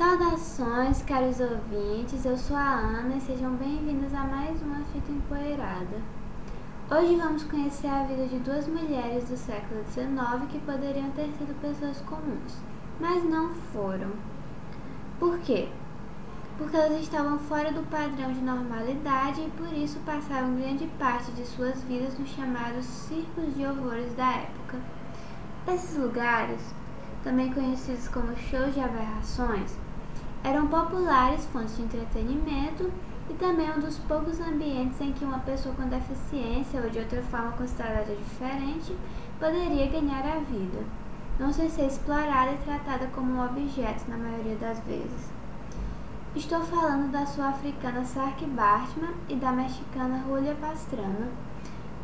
Saudações, caros ouvintes, eu sou a Ana e sejam bem-vindos a mais uma Fita Empoeirada. Hoje vamos conhecer a vida de duas mulheres do século XIX que poderiam ter sido pessoas comuns, mas não foram. Por quê? Porque elas estavam fora do padrão de normalidade e por isso passaram grande parte de suas vidas nos chamados circos de horrores da época. Esses lugares também conhecidos como shows de aberrações, eram populares fontes de entretenimento e também um dos poucos ambientes em que uma pessoa com deficiência ou de outra forma considerada diferente poderia ganhar a vida, não sem ser explorada e tratada como um objeto na maioria das vezes. Estou falando da sul-africana Sark Bartman e da mexicana Julia Pastrana.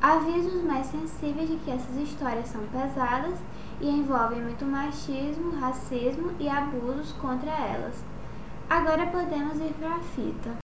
Avisos mais sensíveis de que essas histórias são pesadas e envolvem muito machismo, racismo e abusos contra elas. Agora podemos ir para a fita.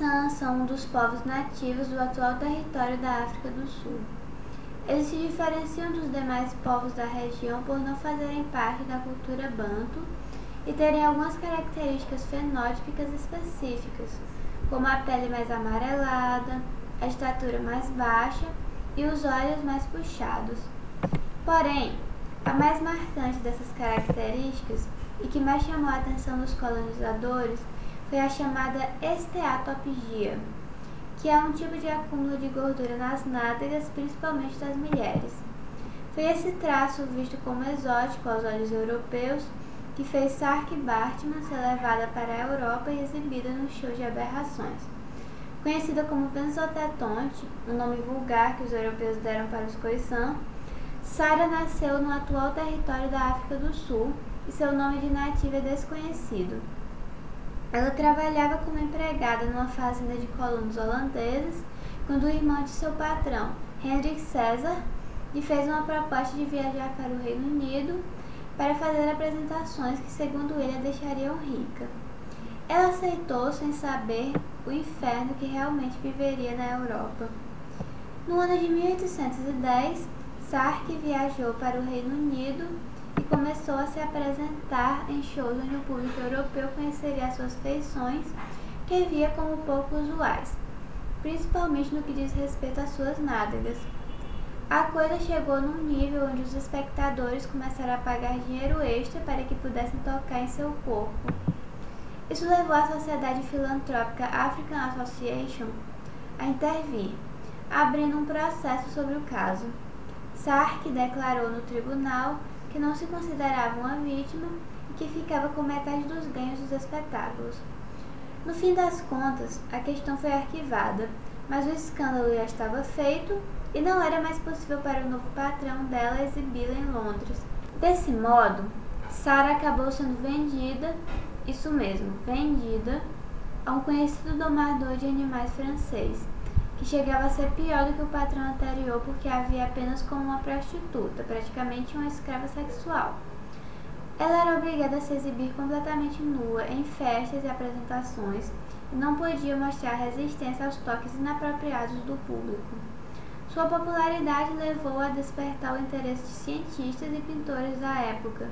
Khoisan são um dos povos nativos do atual território da África do Sul. Eles se diferenciam dos demais povos da região por não fazerem parte da cultura banto e terem algumas características fenótipicas específicas, como a pele mais amarelada, a estatura mais baixa e os olhos mais puxados. Porém, a mais marcante dessas características e que mais chamou a atenção dos colonizadores foi a chamada esteatopigia, que é um tipo de acúmulo de gordura nas nádegas, principalmente das mulheres. Foi esse traço visto como exótico aos olhos europeus que fez Sark Bartman ser levada para a Europa e exibida no show de aberrações. Conhecida como Venzotetonte, um nome vulgar que os europeus deram para os Khoisan, Sara nasceu no atual território da África do Sul e seu nome de nativa é desconhecido. Ela trabalhava como empregada numa fazenda de colonos holandeses quando o irmão de seu patrão, Hendrik César, lhe fez uma proposta de viajar para o Reino Unido para fazer apresentações que, segundo ele, a deixariam rica. Ela aceitou sem saber o inferno que realmente viveria na Europa. No ano de 1810, Sark viajou para o Reino Unido e começou a se apresentar em shows onde o público europeu conheceria suas feições, que via como pouco usuais, principalmente no que diz respeito às suas nádegas. A coisa chegou num nível onde os espectadores começaram a pagar dinheiro extra para que pudessem tocar em seu corpo. Isso levou a Sociedade Filantrópica African Association a intervir, abrindo um processo sobre o caso. Sark declarou no tribunal que não se considerava uma vítima e que ficava com metade dos ganhos dos espetáculos. No fim das contas, a questão foi arquivada, mas o escândalo já estava feito e não era mais possível para o novo patrão dela exibi-la em Londres. Desse modo, Sarah acabou sendo vendida, isso mesmo, vendida, a um conhecido domador de animais francês, que chegava a ser pior do que o patrão anterior porque havia apenas como uma prostituta, praticamente uma escrava sexual. Ela era obrigada a se exibir completamente nua em festas e apresentações e não podia mostrar resistência aos toques inapropriados do público. Sua popularidade levou a despertar o interesse de cientistas e pintores da época,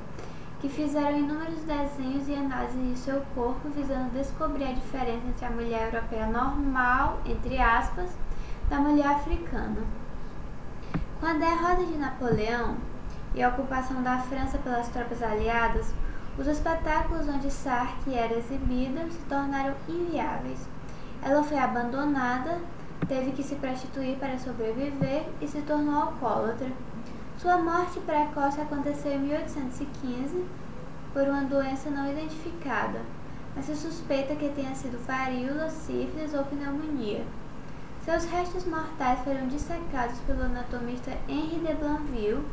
que fizeram inúmeros desenhos e análises de seu corpo visando descobrir a diferença entre a mulher europeia normal, entre aspas, da mulher africana. Com a derrota de Napoleão e a ocupação da França pelas tropas aliadas, os espetáculos onde Sark era exibida se tornaram inviáveis. Ela foi abandonada, teve que se prostituir para sobreviver e se tornou alcoólatra. Sua morte precoce aconteceu em 1815 por uma doença não identificada, mas se suspeita que tenha sido varíola, sífilis ou pneumonia. Seus restos mortais foram dissecados pelo anatomista Henri de Blainville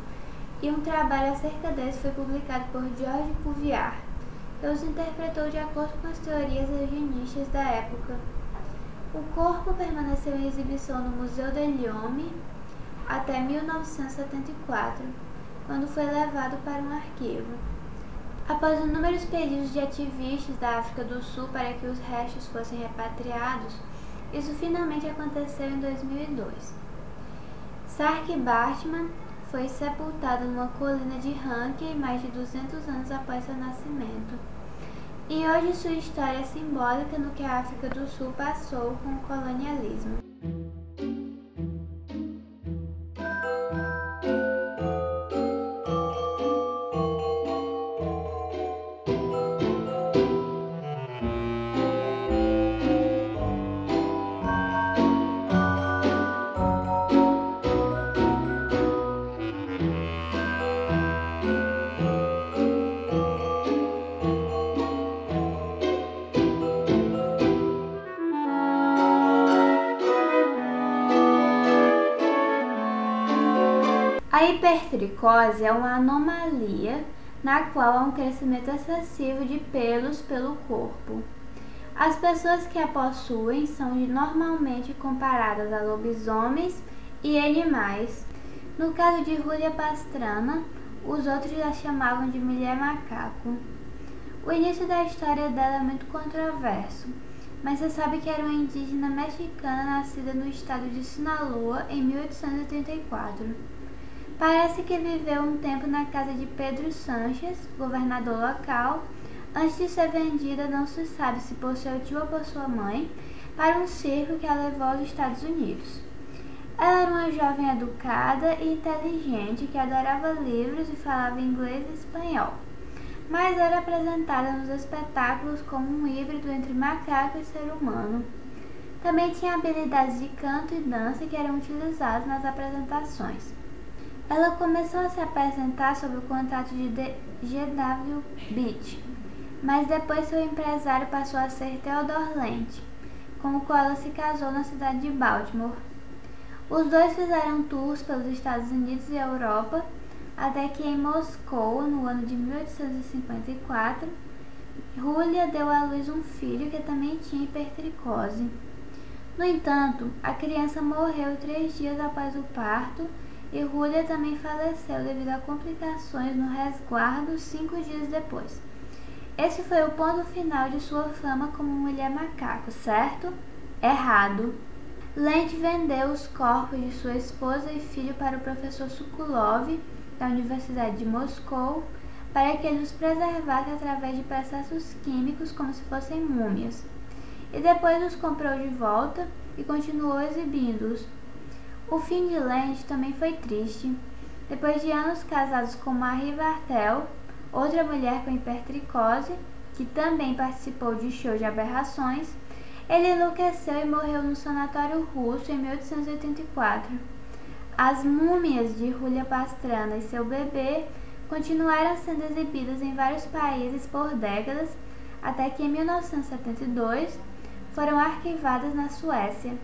e um trabalho acerca deles foi publicado por Georges Cuvier, que os interpretou de acordo com as teorias eugenistas da época. O corpo permaneceu em exibição no Museu de Lyon até 1974, quando foi levado para um arquivo. Após inúmeros pedidos de ativistas da África do Sul para que os restos fossem repatriados, isso finalmente aconteceu em 2002. Sark Bartman foi sepultado numa colina de Rankin mais de 200 anos após seu nascimento. E hoje sua história é simbólica no que a África do Sul passou com o colonialismo. A hipertricose é uma anomalia na qual há um crescimento excessivo de pelos pelo corpo. As pessoas que a possuem são normalmente comparadas a lobisomens e animais. No caso de Julia Pastrana, os outros a chamavam de mulher macaco. O início da história dela é muito controverso, mas você sabe que era uma indígena mexicana nascida no estado de Sinaloa em 1834. Parece que viveu um tempo na casa de Pedro Sanches, governador local. Antes de ser vendida, não se sabe se por seu tio ou por sua mãe, para um circo que a levou aos Estados Unidos. Ela era uma jovem educada e inteligente que adorava livros e falava inglês e espanhol, mas era apresentada nos espetáculos como um híbrido entre macaco e ser humano. Também tinha habilidades de canto e dança que eram utilizadas nas apresentações. Ela começou a se apresentar sob o contato de G.W. Beach, mas depois seu empresário passou a ser Theodore Lent, com o qual ela se casou na cidade de Baltimore. Os dois fizeram tours pelos Estados Unidos e Europa, até que em Moscou, no ano de 1854, Julia deu à luz um filho que também tinha hipertricose. No entanto, a criança morreu três dias após o parto e Julia também faleceu devido a complicações no resguardo cinco dias depois. Esse foi o ponto final de sua fama como mulher macaco, certo? Errado. Lent vendeu os corpos de sua esposa e filho para o professor Sukulov, da Universidade de Moscou, para que ele os preservasse através de processos químicos como se fossem múmias. E depois os comprou de volta e continuou exibindo-os, o fim de Lente também foi triste. Depois de anos casados com Marie Vartel, outra mulher com hipertricose, que também participou de show de aberrações, ele enlouqueceu e morreu no sanatório russo em 1884. As múmias de Julia Pastrana e seu bebê continuaram sendo exibidas em vários países por décadas, até que em 1972 foram arquivadas na Suécia.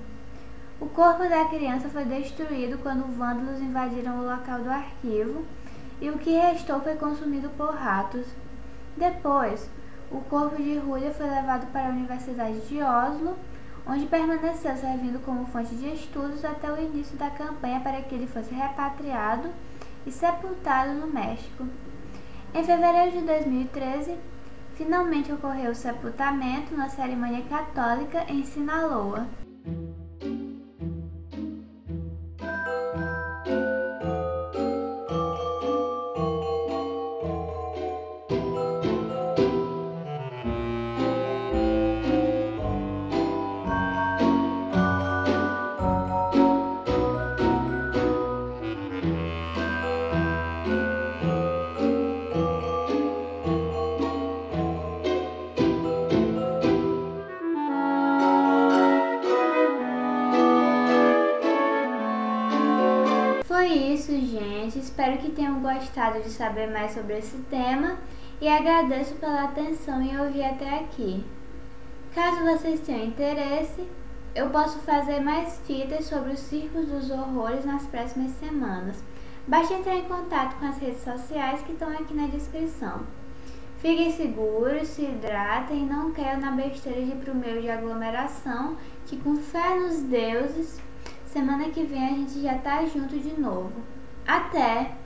O corpo da criança foi destruído quando vândalos invadiram o local do arquivo e o que restou foi consumido por ratos. Depois, o corpo de Julia foi levado para a Universidade de Oslo, onde permaneceu servindo como fonte de estudos até o início da campanha para que ele fosse repatriado e sepultado no México. Em fevereiro de 2013, finalmente ocorreu o sepultamento na cerimônia católica em Sinaloa. Gostado de saber mais sobre esse tema e agradeço pela atenção em ouvir até aqui. Caso vocês tenham interesse, eu posso fazer mais fitas sobre os circos dos horrores nas próximas semanas. Basta entrar em contato com as redes sociais que estão aqui na descrição. Fiquem seguros, se hidratem e não caiam na besteira de ir pro meio de aglomeração, que com fé nos deuses, semana que vem a gente já tá junto de novo. Até!